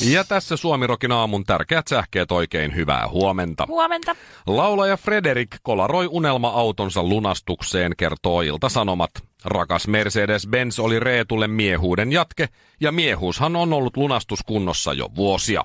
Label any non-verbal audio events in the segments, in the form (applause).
Ja tässä Suomirokin aamun tärkeät sähkeet oikein hyvää huomenta. Huomenta. Laulaja Frederik kolaroi unelma-autonsa lunastukseen, kertoo Ilta-Sanomat. Rakas Mercedes-Benz oli Reetulle miehuuden jatke, ja miehuushan on ollut lunastuskunnossa jo vuosia.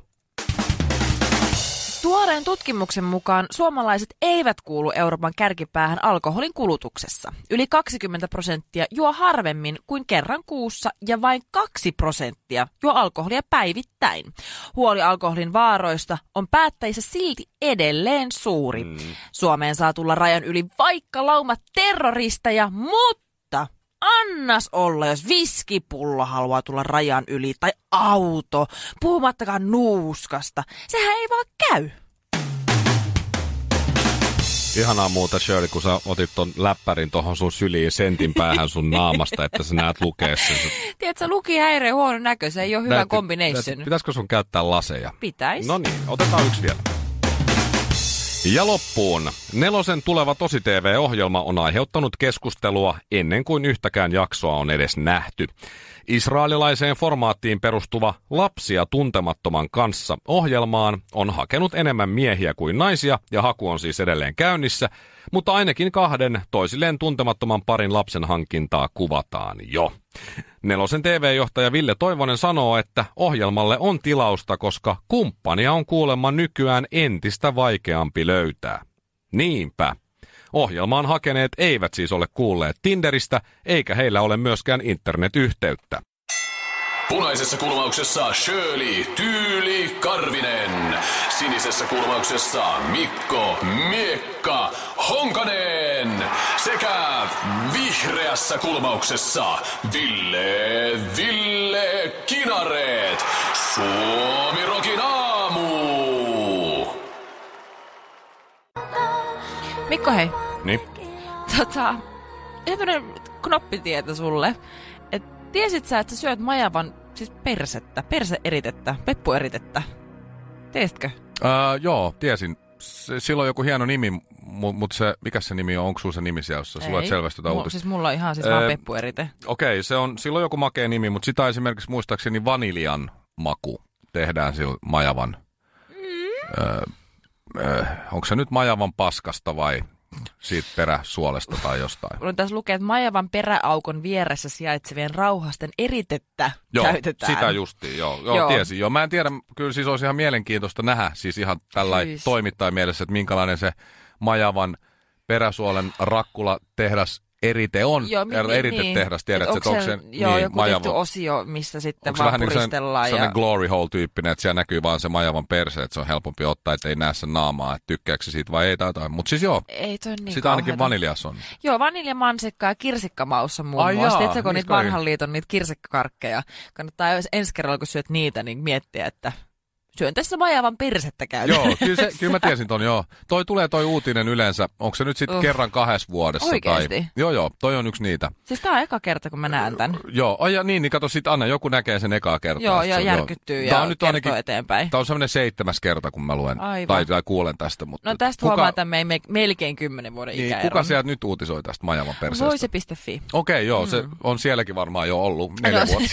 Tuoreen tutkimuksen mukaan suomalaiset eivät kuulu Euroopan kärkipäähän alkoholin kulutuksessa. Yli 20 prosenttia juo harvemmin kuin kerran kuussa ja vain 2 prosenttia juo alkoholia päivittäin. Huoli alkoholin vaaroista on päättäjissä silti edelleen suuri. Mm. Suomeen saa tulla rajan yli vaikka lauma terroristeja, mutta annas olla, jos viskipullo haluaa tulla rajan yli tai auto, puhumattakaan nuuskasta. Sehän ei vaan käy. Ihanaa muuta Shirley, kun sä otit ton läppärin tohon sun syliin sentin päähän sun naamasta, että sä näet lukea sen. Tiedätkö, lukihäiriö huono näkö, se ei ole hyvä combination. Pitäisikö sun käyttää laseja? Pitäis. No niin, otetaan yksi vielä. Ja loppuun. Nelosen tuleva Tosi TV-ohjelma on aiheuttanut keskustelua ennen kuin yhtäkään jaksoa on edes nähty. Israelilaiseen formaattiin perustuva Lapsia tuntemattoman kanssa ohjelmaan on hakenut enemmän miehiä kuin naisia ja haku on siis edelleen käynnissä, mutta ainakin kahden toisilleen tuntemattoman parin lapsen hankintaa kuvataan jo. Nelosen TV-johtaja Ville Toivonen sanoo, että ohjelmalle on tilausta, koska kumppania on kuulemma nykyään entistä vaikeampi löytää. Niinpä. Ohjelmaan hakeneet eivät siis ole kuulleet Tinderistä, eikä heillä ole myöskään internetyhteyttä. Punaisessa kulmauksessa Shirley Tyyli Karvinen. Sinisessä kulmauksessa Mikko Miekka Honkanen. Vihreässä kulmauksessa Ville Ville Kinareet. Suomi Rokin aamu. Mikko, hei. Niin. Tota, tämmönen knoppitieto sulle. Et tiesit sä, että sä syöt majavan siis persettä, perseeritettä, peppueritettä? Tiesitkö? Öö, joo, tiesin. Sillä on joku hieno nimi, mutta mut se, mikä se nimi on? Onko sulla se nimi siellä, jos sä luet selvästi tätä Mulla- uutista? Siis mulla on ihan siis vaan peppuerite. Okei, se on, sillä on joku makea nimi, mutta sitä esimerkiksi muistaakseni vaniljan maku tehdään sillä majavan. Mm. Öö, öö, onko se nyt majavan paskasta vai siitä peräsuolesta tai jostain? Mulla tässä lukee, että majavan peräaukon vieressä sijaitsevien rauhasten eritettä Joo, käytetään. sitä justiin, joo. Joo, Joo. joo. tiesin. Joo, mä en tiedä, kyllä siis olisi ihan mielenkiintoista nähdä, siis ihan tällä Siis. toimittajan mielessä, että minkälainen se majavan peräsuolen rakkula tehdas erite on. Joo, mi- Er- niin, eritetehdas, niin. tiedät, Et että onko se, joo, niin, joku majava- tietty osio, missä sitten Onko vaan niin kuin puristellaan. sellainen, ja... glory hole-tyyppinen, että siellä näkyy vaan se majavan perse, että se on helpompi ottaa, että ei näe sen naamaa, että tykkääkö siitä vai ei tai jotain. Mutta siis joo, Ei toi niin sitä ainakin vaniljas on. Joo, vaniljamansikka ja kirsikkamaussa muun Ai muassa. Tiedätkö, kun niitä niitä vanhan liiton niitä kirsikkakarkkeja. Kannattaa jos ensi kerralla, kun syöt niitä, niin miettiä, että syön tässä majavan persettä käy. Joo, kyllä, se, (laughs) kyllä mä tiesin ton, joo. Toi tulee toi uutinen yleensä, onko se nyt sitten Uh. kerran kahdessa vuodessa? Oikeesti? Tai... Joo, joo, toi on yksi niitä. Siis tää on eka kerta, kun mä näen tän. Joo, ai ja niin, niin kato sit Anna, joku näkee sen ekaa kertaa. Joo, on- järkyttyy Tää ja on nyt ainakin, eteenpäin. Tää on semmoinen seitsemäs kerta, kun mä luen Aivan. tai, tai kuulen tästä. Mutta No tästä kuka, huomaa tämän me, melkein kymmenen vuoden niin, ikäeron. kuka sieltä nyt uutisoi tästä majavan perseestä? Voise.fi. Okei, joo, se on sielläkin varmaan jo ollut neljä No, vuotta.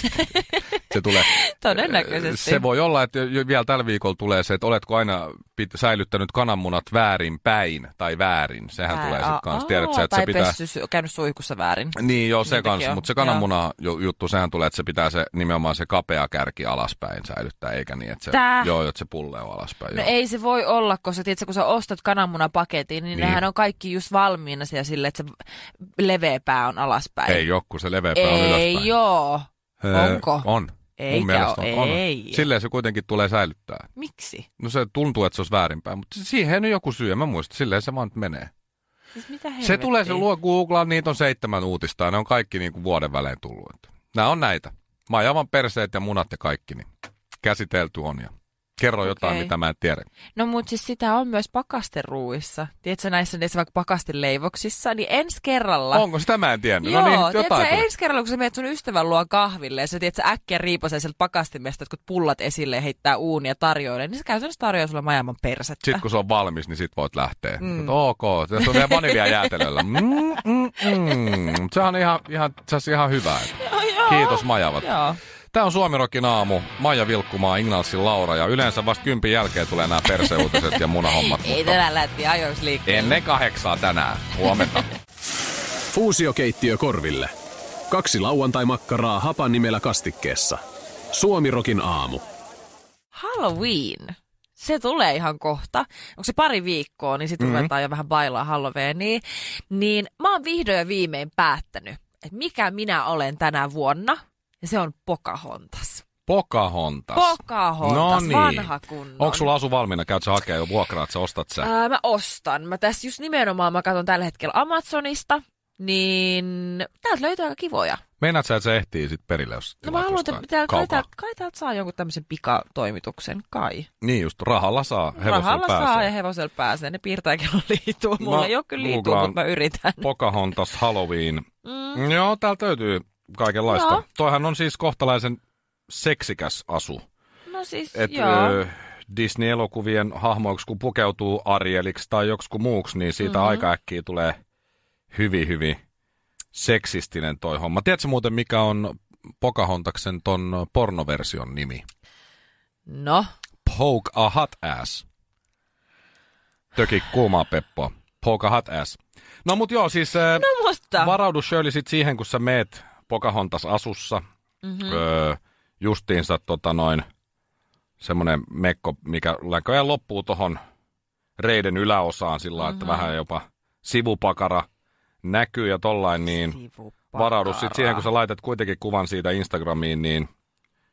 (laughs) se tulee. (laughs) Todennäköisesti. Se voi olla, että jo vielä tällä viikolla tulee se, että oletko aina pit, säilyttänyt kananmunat väärin päin tai väärin. Sehän Ää, tulee sitten kanssa. Tiedät sä, että tai se pitää... pessy, sy- käynyt suihkussa väärin. Niin joo, se Niitäkin kanssa, on, mutta se kananmuna ju- juttu, sehän tulee, että se pitää se nimenomaan se kapea kärki alaspäin säilyttää, eikä niin, että se, Tää? joo, että se pulleo alaspäin. No joo. ei se voi olla, koska tiedätkö, kun sä ostat kananmunapaketin, niin, Niin. nehän on kaikki just valmiina siellä sille, että se leveä pää on alaspäin. Ei kun se leveä pää on ylöspäin. Ei joo. Öö, Onko? On. Eikä Mun mielestä on. on. ei. Silleen se kuitenkin tulee säilyttää. Miksi? No se tuntuu, että se olisi väärinpäin, mutta siihen on joku syy, mä muista. Silleen se vaan nyt menee. Siis mitä Se tulee, se luo Googlaan, niitä on seitsemän uutista ja ne on kaikki niin kuin vuoden välein tullut. Nämä on näitä. Majavan perseet ja munat ja kaikki, niin käsitelty on ja kerro jotain, Okei. mitä mä en tiedä. No mutta siis sitä on myös pakasteruuissa. Tiedätkö näissä, näissä vaikka pakasteleivoksissa, niin ensi kerralla... Onko sitä mä en tiennyt? Joo, no niin, tiedätkö, jotain. tuli. ensi kerralla, kun sä menet sun ystävän luo kahville ja sä tiedätkö, äkkiä riipasee sieltä pakastimesta, kun pullat esille ja heittää uunia tarjoille, niin se käytännössä tarjoaa sulle maailman persettä. Sitten kun se on valmis, niin sit voit lähteä. Mm. ok, tässä on vielä vanilja jäätelöllä. Mm, mm, mm. Se on ihan, ihan, se ihan hyvä. (laughs) Kiitos Majavat. Joo. Tämä on Suomirokin aamu. Maija Vilkkumaa, Ignalsin Laura ja yleensä vasta kympin jälkeen tulee nämä perseuutiset ja munahommat. Ei mutta tänään lähti ajoiksi liikkeelle. Ennen kahdeksaa tänään. Huomenta. (laughs) Fuusiokeittiö korville. Kaksi lauantai-makkaraa hapan nimellä kastikkeessa. Suomirokin aamu. Halloween. Se tulee ihan kohta. Onko se pari viikkoa, niin sitten mm-hmm. ruvetaan jo vähän bailaa Halloweenia. Niin mä oon vihdoin ja viimein päättänyt, että mikä minä olen tänä vuonna. Ja se on Pocahontas. Pocahontas. Pocahontas, No niin. vanha kunnon. Onko sulla asu valmiina? Käyt sä hakea jo vuokraat, sä ostat sä? Ää, mä ostan. Mä tässä just nimenomaan, mä katson tällä hetkellä Amazonista, niin täältä löytyy aika kivoja. Meinaat sä, että se ehtii sit perille, jos No mä haluan, että täällä, kai, täältä, kai täältä saa jonkun tämmöisen pikatoimituksen, kai. Niin just, rahalla saa, hevosella Rahalla pääsee. saa ja hevosella pääsee. Ne piirtää kello liituu. Mulla Mä ei ole kyllä liituu, googlaan mutta mä yritän. Pocahontas Halloween. Mm. Joo, täältä löytyy kaikenlaista. Joo. Toihan on siis kohtalaisen seksikäs asu. No siis, Et, joo. ö, Disney-elokuvien hahmoiksi, kun pukeutuu Arieliksi tai joksiku muuksi, niin siitä Mhm. mm-hmm. aika äkkiä tulee hyvin, hyvin seksistinen toi homma. Tiedätkö muuten, mikä on Pocahontaksen ton pornoversion nimi? No, Poke a hot ass. Töki kuumaa peppoa. Poke a hot ass. No mut joo, siis no musta. varaudu Shirley sit siihen, kun sä meet Pocahontas asussa. Mm-hmm. Öö, justiinsa tota noin semmonen mekko, mikä näköjään loppuu tohon reiden yläosaan sillä mm-hmm. että vähän jopa sivupakara näkyy ja tollain, niin Sivupakara. varaudu sit siihen, kun sä laitat kuitenkin kuvan siitä Instagramiin, niin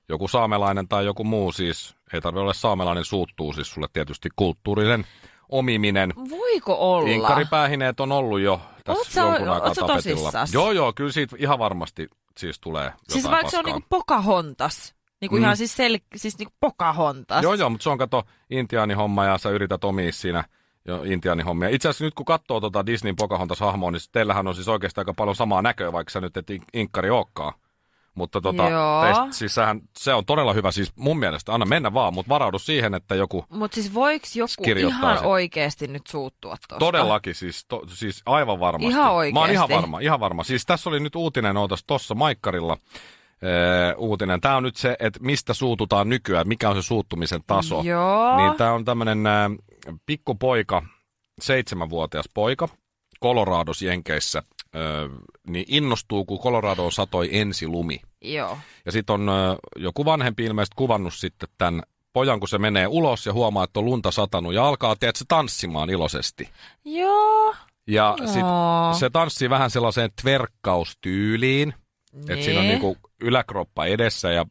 joku saamelainen tai joku muu siis, ei tarvitse olla saamelainen, suuttuu siis sulle tietysti kulttuurinen omiminen. Voiko olla? Inkkaripäähineet on ollut jo Oot tässä sä- jonkun aikaa oot tapetilla. tosissas? Joo, joo, kyllä siitä ihan varmasti siis tulee Siis vaikka se on paskaa. niinku Pocahontas. Niinku Mm. ihan siis, sel- siis niinku Pocahontas. Joo, joo, mutta se on kato intiaanihomma ja sä yrität omia siinä jo intiaanihommia. Itse asiassa nyt kun katsoo tota Disneyn Pocahontas-hahmoa, niin teillähän on siis oikeasti aika paljon samaa näköä, vaikka sä nyt et in- inkkari olekaan. Mutta tota, Joo. teistä, siis sähän, se on todella hyvä siis mun mielestä. Anna mennä vaan, mutta varaudu siihen, että joku Mutta siis voiko joku ihan sen. oikeasti nyt suuttua tuosta? Todellakin, siis, to, siis aivan varmasti. Ihan Mä oon ihan varma, ihan varma. Siis tässä oli nyt uutinen, ootas tossa Maikkarilla ee, uutinen. Tämä on nyt se, että mistä suututaan nykyään, mikä on se suuttumisen taso. Joo. Niin tämä on tämmöinen äh, pikkupoika, seitsemänvuotias poika, Colorados Jenkeissä, äh, niin innostuu, kun Coloradoon satoi ensi lumi. Joo. Ja sitten on ö, joku vanhempi ilmeisesti kuvannut sitten tämän pojan, kun se menee ulos ja huomaa, että on lunta satanut ja alkaa, tiedätkö, tanssimaan iloisesti. Joo. Ja Joo. sit se tanssii vähän sellaiseen tverkkaustyyliin, että siinä on Niin. niinku yläkroppa edessä ja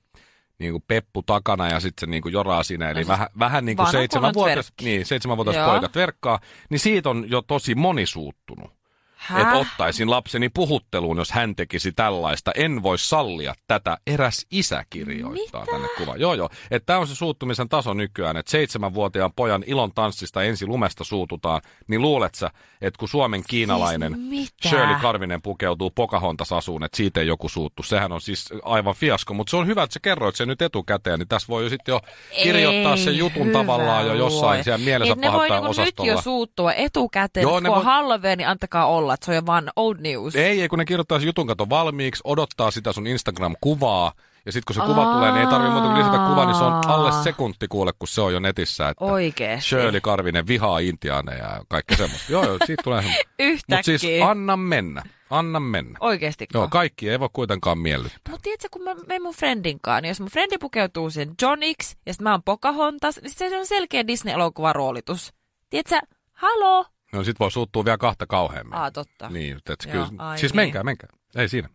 niinku peppu takana ja sitten se niinku joraa siinä. Eli No vähän, vähän niin kuin seitsemänvuotias, kunnon tverkki. niin, seitsemänvuotias poika tverkkaa, niin siitä on jo tosi moni suuttunut. Häh? Että ottaisin lapseni puhutteluun, jos hän tekisi tällaista. En voi sallia tätä. Eräs isä kirjoittaa Mitä? tänne kuva. Joo, joo. Että tämä on se suuttumisen taso nykyään, että seitsemänvuotiaan pojan ilon tanssista ensi lumesta suututaan, niin luulet sä, että kun Suomen kiinalainen Siis mitä? Shirley Karvinen pukeutuu Pocahontas asuun, että siitä ei joku suuttu. Sehän on siis aivan fiasko, mutta se on hyvä, että sä kerroit sen nyt etukäteen, niin tässä voi jo sitten jo kirjoittaa Ei, sen jutun tavallaan jo jossain luoja. siellä mielensä Et ne voi niinku nyt osastolla. jo suuttua etukäteen, Joo, kun on voi- Halloween, niin antakaa olla, että se on jo vaan old news. Ei, ei kun ne kirjoittaa jutun kato valmiiksi, odottaa sitä sun Instagram-kuvaa, ja sitten kun se kuva tulee, niin ei tarvitse muuta kuin lisätä kuvaa, niin se on alle sekunti kuule, kun se on jo netissä, että Oikeesti. Shirley Karvinen vihaa intiaaneja ja kaikki semmoista. joo, joo, siitä tulee semmoista. (laughs) Yhtäkkiä. Mutta siis anna mennä, anna mennä. Oikeesti. Joo, kaikki ei voi kuitenkaan miellyttää. Mutta tiedätkö, kun mä menen mun friendin kanssa, niin jos mun friendi pukeutuu sen Johniksi ja sitten mä oon Pocahontas, niin se on selkeä Disney-elokuvan roolitus. Tiedätkö, halo? No sit voi suuttua vielä kahta kauheammin. Aa, totta. Niin, että Joo, kyllä, ai siis niin. menkää, menkää. Ei siinä.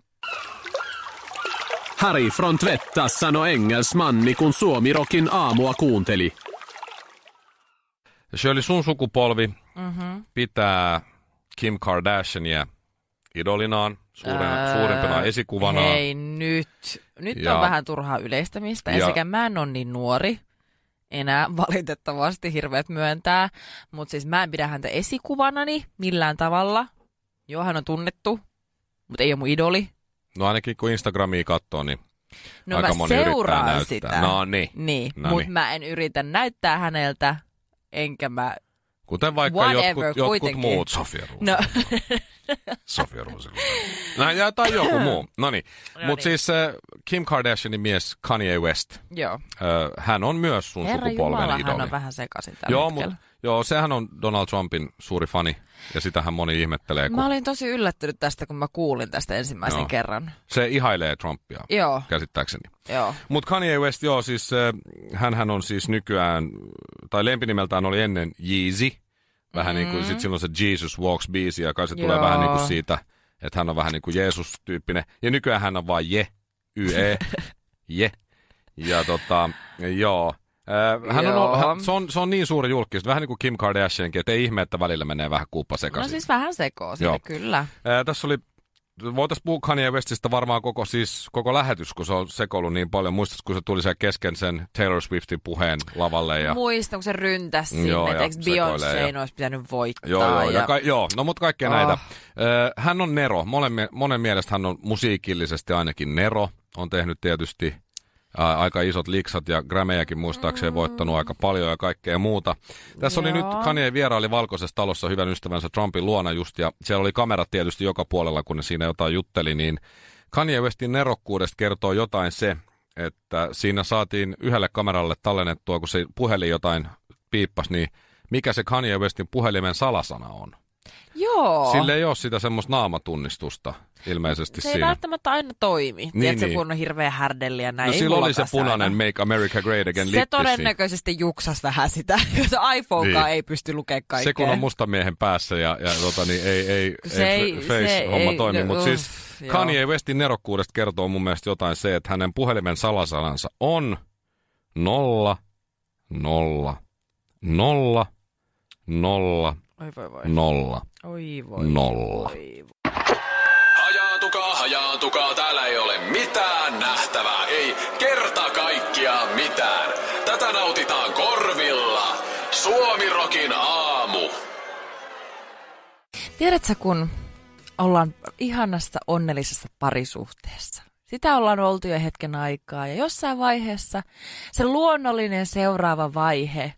Harry från Tvättas sano engelsmanni, kun Suomirokin aamua kuunteli. Ja Shirley, sun sukupolvi Mm-hmm. pitää Kim Kardashiania idolinaan, suurena, suurimpana esikuvana. Hei nyt. Nyt Ja- on vähän turhaa yleistämistä. Ja- Ensinnäkään mä en ole niin nuori enää (laughs) valitettavasti hirveät myöntää. Mutta siis mä en pidä häntä esikuvanani millään tavalla. Joo, hän on tunnettu, mutta ei ole mun idoli. No ainakin kun Instagramia katsoo, niin No aika mä seuraan sitä. No niin. Niin, No mutta niin. mä en yritä näyttää häneltä, enkä mä... Kuten vaikka Whatever, jotkut, jotkut kuitenkin. muut. Sofia Ruusi. No, (laughs) Sofia Ruusi. No, ja, tai joku muu. No niin. No Mutta niin. siis äh, Kim Kardashianin mies Kanye West, joo. äh, hän on myös sun Herra sukupolven Jumala, idoli. hän on vähän sekaisin tällä joo, hetkellä. mut, joo, sehän on Donald Trumpin suuri fani, ja sitähän moni ihmettelee, kun Mä olin tosi yllättynyt tästä, kun mä kuulin tästä ensimmäisen Joo. kerran. se ihailee Trumpia, Joo, käsittääkseni. joo. Mutta Kanye West, joo, siis äh, hän on siis nykyään, tai lempinimeltään oli ennen Yeezy. Vähän niin kuin, sit silloin se Jesus Walks biisi, ja kai se tulee Mm. Joo. vähän niin kuin siitä, että hän on vähän niin kuin Jeesus-tyyppinen. Ja nykyään hän on vaan Je, Y-E, Je. (laughs) Ja tota, joo. Äh, hän on, Joo. hän, se, on, se on niin suuri julkis, vähän niin kuin Kim Kardashiankin, että ei ihme, että välillä menee vähän kuuppa No sekaisin. siis vähän sekoo sinne, kyllä. Ää, tässä oli, voitaisiin puhua Kanye Westistä varmaan koko, siis, koko lähetys, kun se on sekoillut niin paljon. Muistatko, kun se tuli siellä kesken sen Taylor Swiftin puheen lavalle? Ja, Muistan, kun se ryntäsi sinne, Joo, että ja eikö sekoilee ja- Beyoncé olisi pitänyt voittaa. Joo, joo, ja, ja... ka- joo, no mutta kaikkea Oh. näitä. Hän on Nero, monen, monen mielestä hän on musiikillisesti ainakin Nero. On tehnyt tietysti ää, aika isot liksat ja Grammyjäkin muistaakseni voittanut aika paljon ja kaikkea muuta. Tässä oli nyt, Joo. Kanye vieraili Valkoisessa talossa hyvän ystävänsä Trumpin luona just, ja siellä oli kamerat tietysti joka puolella, kun ne siinä jotain jutteli, niin Kanye Westin nerokkuudesta kertoo jotain se, että siinä saatiin yhdelle kameralle tallennettua, kun se puhelin jotain piippas, niin mikä se Kanye Westin puhelimen salasana on. Joo. Sille ei ole sitä semmoista naamatunnistusta ilmeisesti se ei siinä. välttämättä aina toimi. Niin, Tiedätkö, niin. kun on hirveä härdelli ja näin. No ei sillä oli se punainen aina. Make America Great Again Se todennäköisesti juksas vähän sitä, (laughs) jos iPhonekaan Niin. ei pysty lukemaan kaikkea. Se kun on mustamiehen päässä ja, ja tota, niin ei, ei, Se ei, ei- face-homma se toimi. ei- Mutta siis joo. Kanye Westin nerokkuudesta kertoo mun mielestä jotain se, että hänen puhelimen salasanansa on nolla, nolla, nolla, nolla, Oi voi voi. nolla, Oi voi. nolla. Voi voi. Tiedätkö, kun ollaan ihanassa onnellisessa parisuhteessa. Sitä ollaan oltu jo hetken aikaa ja jossain vaiheessa se luonnollinen seuraava vaihe,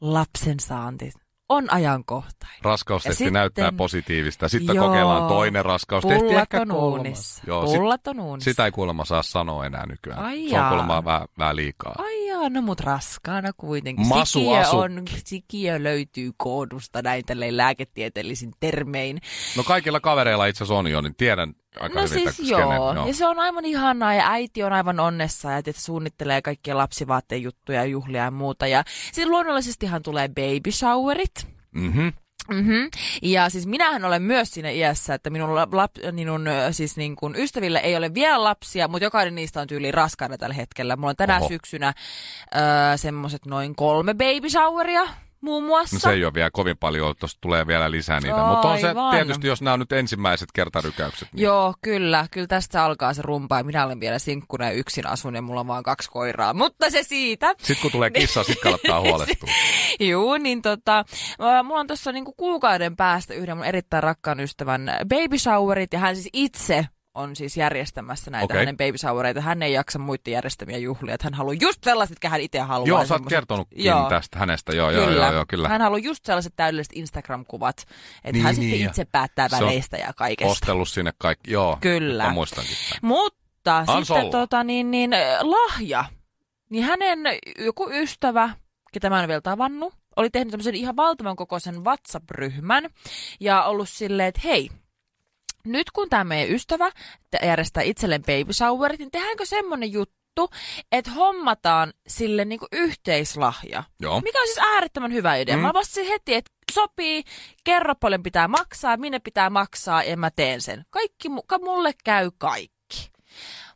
lapsen saanti, on ajankohtainen. Raskaustesti Ja näyttää sitten- positiivista. Sitten Joo. kokeillaan toinen raskaustesti. Pullat ehkä on kolmas. uunissa. Joo, sit- Pullat on uunissa. Sitä ei kuulemma saa sanoa enää nykyään. Ai Se on kuulemma vähän, vähän liikaa. Ai no mut raskaana kuitenkin. Masu sikiö, asu. on, sikiö löytyy koodusta näin tälleen lääketieteellisin termein. No kaikilla kavereilla itse asiassa on jo, niin tiedän aika no hyvin siis joo. skenen. joo, ja se on aivan ihanaa ja äiti on aivan onnessa ja että suunnittelee kaikkia lapsivaatteen juttuja ja juhlia ja muuta. Ja siis luonnollisestihan tulee baby showerit. Mm-hmm. Mm-hmm. Ja siis minähän olen myös siinä iässä, että minun, lap, lap, minun siis niin kuin ystävillä ei ole vielä lapsia, mutta jokainen niistä on tyyliin raskaana tällä hetkellä. Mulla on tänä Oho. syksynä ö, semmoiset noin kolme baby showeria muun muassa. No se ei ole vielä kovin paljon, tuosta tulee vielä lisää niitä. Mutta on se tietysti, jos nämä on nyt ensimmäiset kertarykäykset. Niin Joo, kyllä. Kyllä tästä alkaa se rumpa ja minä olen vielä sinkkuna ja yksin asun ja mulla on vaan kaksi koiraa. Mutta se siitä. Sitten kun tulee kissa, sitten kannattaa (laughs) huolestua. Juu, niin tota, mulla on tuossa niinku kuukauden päästä yhden mun erittäin rakkaan ystävän baby showerit ja hän siis itse on siis järjestämässä näitä okay. hänen baby showereita. Hän ei jaksa muiden järjestämiä juhlia. Että hän haluaa just sellaiset, mitkä hän itse haluaa. joo, sä oot kertonutkin Joo. tästä hänestä. Joo, joo, Kyllä. joo, joo, kyllä. Hän haluaa just sellaiset täydelliset Instagram-kuvat, että Niin, hän niin, sitten ja itse päättää väleistä ja kaikesta. Ostellut sinne kaikki. Joo, Kyllä. Mä muistankin. Mutta Ans sitten tota, niin, niin, lahja, niin hänen joku ystävä, ketä mä en vielä tavannut, oli tehnyt tämmöisen ihan valtavan kokoisen WhatsApp-ryhmän ja ollut silleen, että hei, nyt kun tämä meidän ystävä järjestää itselleen baby showerit, niin tehdäänkö semmoinen juttu, että hommataan sille niinku yhteislahja. Joo. Mikä on siis äärettömän hyvä idea. Mm. Mä vastasin heti, että sopii, kerro paljon pitää maksaa, minne pitää maksaa ja mä teen sen. Kaikki, mu- ka- mulle käy kaikki.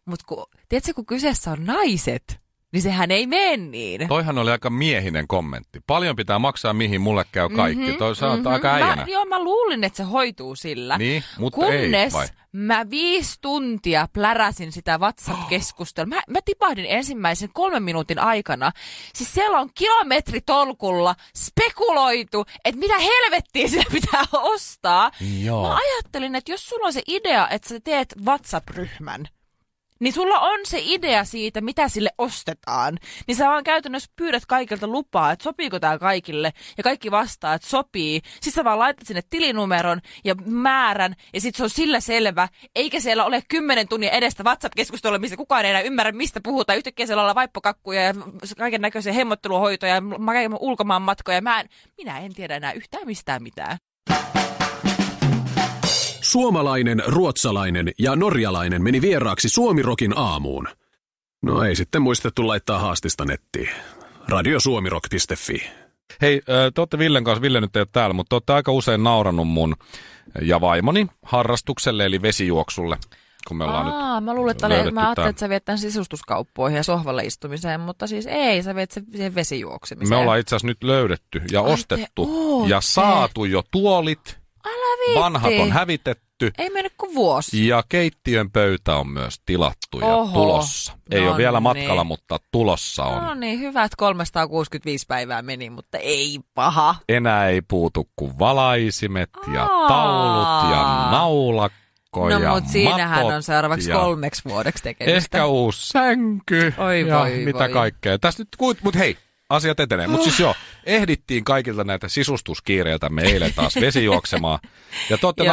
Mutta kun, tiedätkö, kun kyseessä on naiset, niin sehän ei mene niin. Toihan oli aika miehinen kommentti. Paljon pitää maksaa, mihin mulle käy kaikki. Mm-hmm, Toi oot aika Mä, äijänä. joo, mä luulin, että se hoituu sillä. Niin, mutta Kunnes ei vai? mä viisi tuntia pläräsin sitä WhatsApp-keskustelua. Mä, mä tipahdin ensimmäisen kolmen minuutin aikana. Siis siellä on kilometritolkulla spekuloitu, että mitä helvettiä sitä pitää ostaa. Joo. Mä ajattelin, että jos sulla on se idea, että sä teet WhatsApp-ryhmän, niin sulla on se idea siitä, mitä sille ostetaan. Niin sä vaan käytännössä pyydät kaikilta lupaa, että sopiiko tämä kaikille. Ja kaikki vastaa, että sopii. Sitten sä vaan laitat sinne tilinumeron ja määrän. Ja sitten se on sillä selvä. Eikä siellä ole kymmenen tunnin edestä WhatsApp-keskustelua, missä kukaan ei enää ymmärrä, mistä puhutaan. Yhtäkkiä siellä ollaan vaippokakkuja ja kaiken näköisiä hemmotteluhoitoja ja ulkomaan matkoja. Mä en, minä en tiedä enää yhtään mistään mitään. Suomalainen, ruotsalainen ja norjalainen meni vieraaksi Suomirokin aamuun. No ei sitten muistettu laittaa haastista nettiin. Radiosuomirok.fi. Hei, te olette Villen kanssa, Ville nyt ei ole täällä, mutta te olette aika usein naurannut mun ja vaimoni harrastukselle, eli vesijuoksulle, kun me ollaan nyt Aa, mä luulen, että oli, mä ajattelin, että sä viet tämän sisustuskauppoihin ja sohvalle istumiseen, mutta siis ei, sä viet sen siihen vesijuoksemiseen. Me ollaan itse asiassa nyt löydetty ja Ai te ostettu ja saatu jo tuolit. Älä viitti. Vanhat on hävitetty Ei mennyt kuin vuosi. ja keittiön pöytä on myös tilattu ja Oho. tulossa. Ei No ole vielä niin. matkalla, mutta tulossa on. No niin, hyvät 365 päivää meni, mutta ei paha. Enää ei puutu kuin valaisimet ja Aa. taulut ja naulakko No ja mutta siinähän on seuraavaksi ja kolmeksi vuodeksi tekemistä. Ehkä uusi sänky Oi ja voi mitä voi. kaikkea. Tästä nyt, mutta hei, asiat etenee. Mutta siis joo, ehdittiin kaikilta näitä sisustuskiireiltä me eilen taas vesijuoksemaan. Ja te olette (laughs)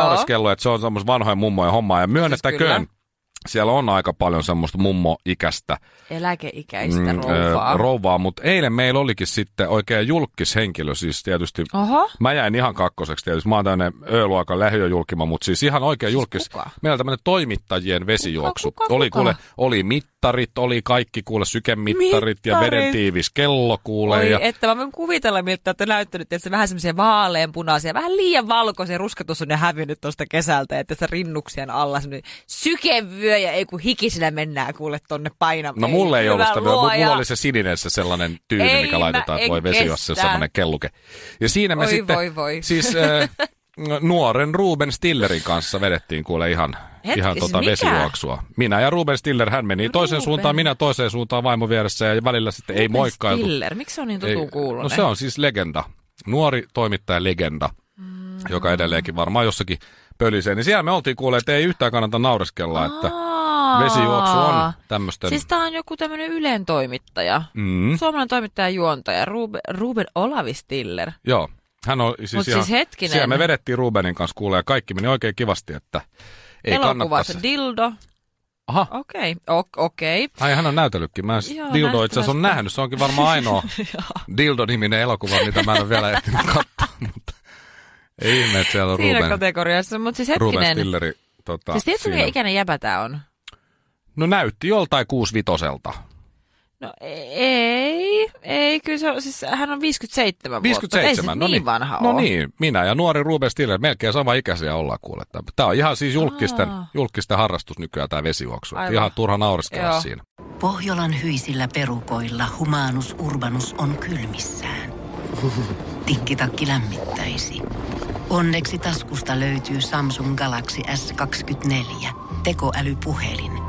että se on semmoista vanhojen mummojen hommaa. Ja myönnettäköön, Siis siellä on aika paljon semmoista mummo-ikäistä Eläkeikäistä mm, rouvaa. rouvaa. Mutta eilen meillä olikin sitten oikein julkishenkilö, siis tietysti Oho. Mä jäin ihan kakkoseksi tietysti. Mä oon tämmönen Ö-luokan lähiöjulkima, mutta siis ihan oikein julkis. kuka? Meillä on tämmönen toimittajien vesijuoksu. Kuka, kuka, oli kuule, oli mittarit, oli kaikki kuule sykemittarit ja Mittarit. veden tiivis kello kuule. Oi, ja, että mä voin kuvitella, miltä olette näyttänyt, että se vähän semmoisia vaaleanpunaisia, vähän liian valkoisia, ruskatus on jo hävinnyt tuosta kesältä, että se rinnuksien alla semmoinen sykevyö ja ei kun hikisillä mennään kuule tonne painamaan. no mulle ei ollut sitä, Hyvä mulla oli se sininen se sellainen tyyli, Ei, mikä laitetaan, että voi vesi, jos se semmoinen kelluke. Ja siinä me Oi, sitten, voi, voi. siis äh, nuoren Ruben Stillerin kanssa vedettiin kuule ihan, Hetki, ihan tota mikä? vesijuoksua. Minä ja Ruben Stiller, hän meni toiseen Ruben. suuntaan, minä toiseen suuntaan vaimo vieressä ja välillä sitten ei Ruben moikkailtu. Stiller, miksi se on niin tutun Ei, kuulonen? No se on siis legenda. Nuori toimittaja legenda, Mm. joka edelleenkin varmaan jossakin pölisee. Niin siellä me oltiin kuulleet, että ei yhtään kannata naureskella, että Aa. Vesijuoksu on tämmöisten... Siis tää on joku tämmönen Ylen toimittaja. Mm, Suomalainen toimittaja ja juontaja, Ruben, Ruben Olavi Stiller. joo. Hän on siis Mut ihan, siis hetkinen. Siellä me vedettiin Rubenin kanssa kuulee ja kaikki meni oikein kivasti, että ei Elokuvassa kannattaisi. Dildo. Aha, Okei, okay. okei. Okay. ai hän on näytellytkin. Mä Joo, Dildo itse asiassa on nähnyt. Se onkin varmaan (laughs) ainoa Dildo-niminen elokuva, mitä mä en ole vielä ehtinyt katsoa. Mutta ei ihme, että siellä on Siinä Ruben, kategoriassa, mutta siis Ruben hetkinen. Stilleri. Tota, Siis tiedätkö, mikä ikäinen jäbä tää on? No näytti joltain kuusivitoselta. No ei, ei, kyllä se on, siis hän on 57 vuotta. 57, Ei se no niin niin. vanha No ole. niin, minä ja nuori Ruben Stiller, melkein sama ikäisiä ollaan kuule. Tämä on ihan siis julkisten, Aa. julkisten harrastus nykyään tämä vesijuoksu. Aivan. Ihan turha naureskella Joo. siinä. Pohjolan hyisillä perukoilla humanus urbanus on kylmissään. Tikkitakki lämmittäisi. Onneksi taskusta löytyy Samsung Galaxy S24 tekoälypuhelin.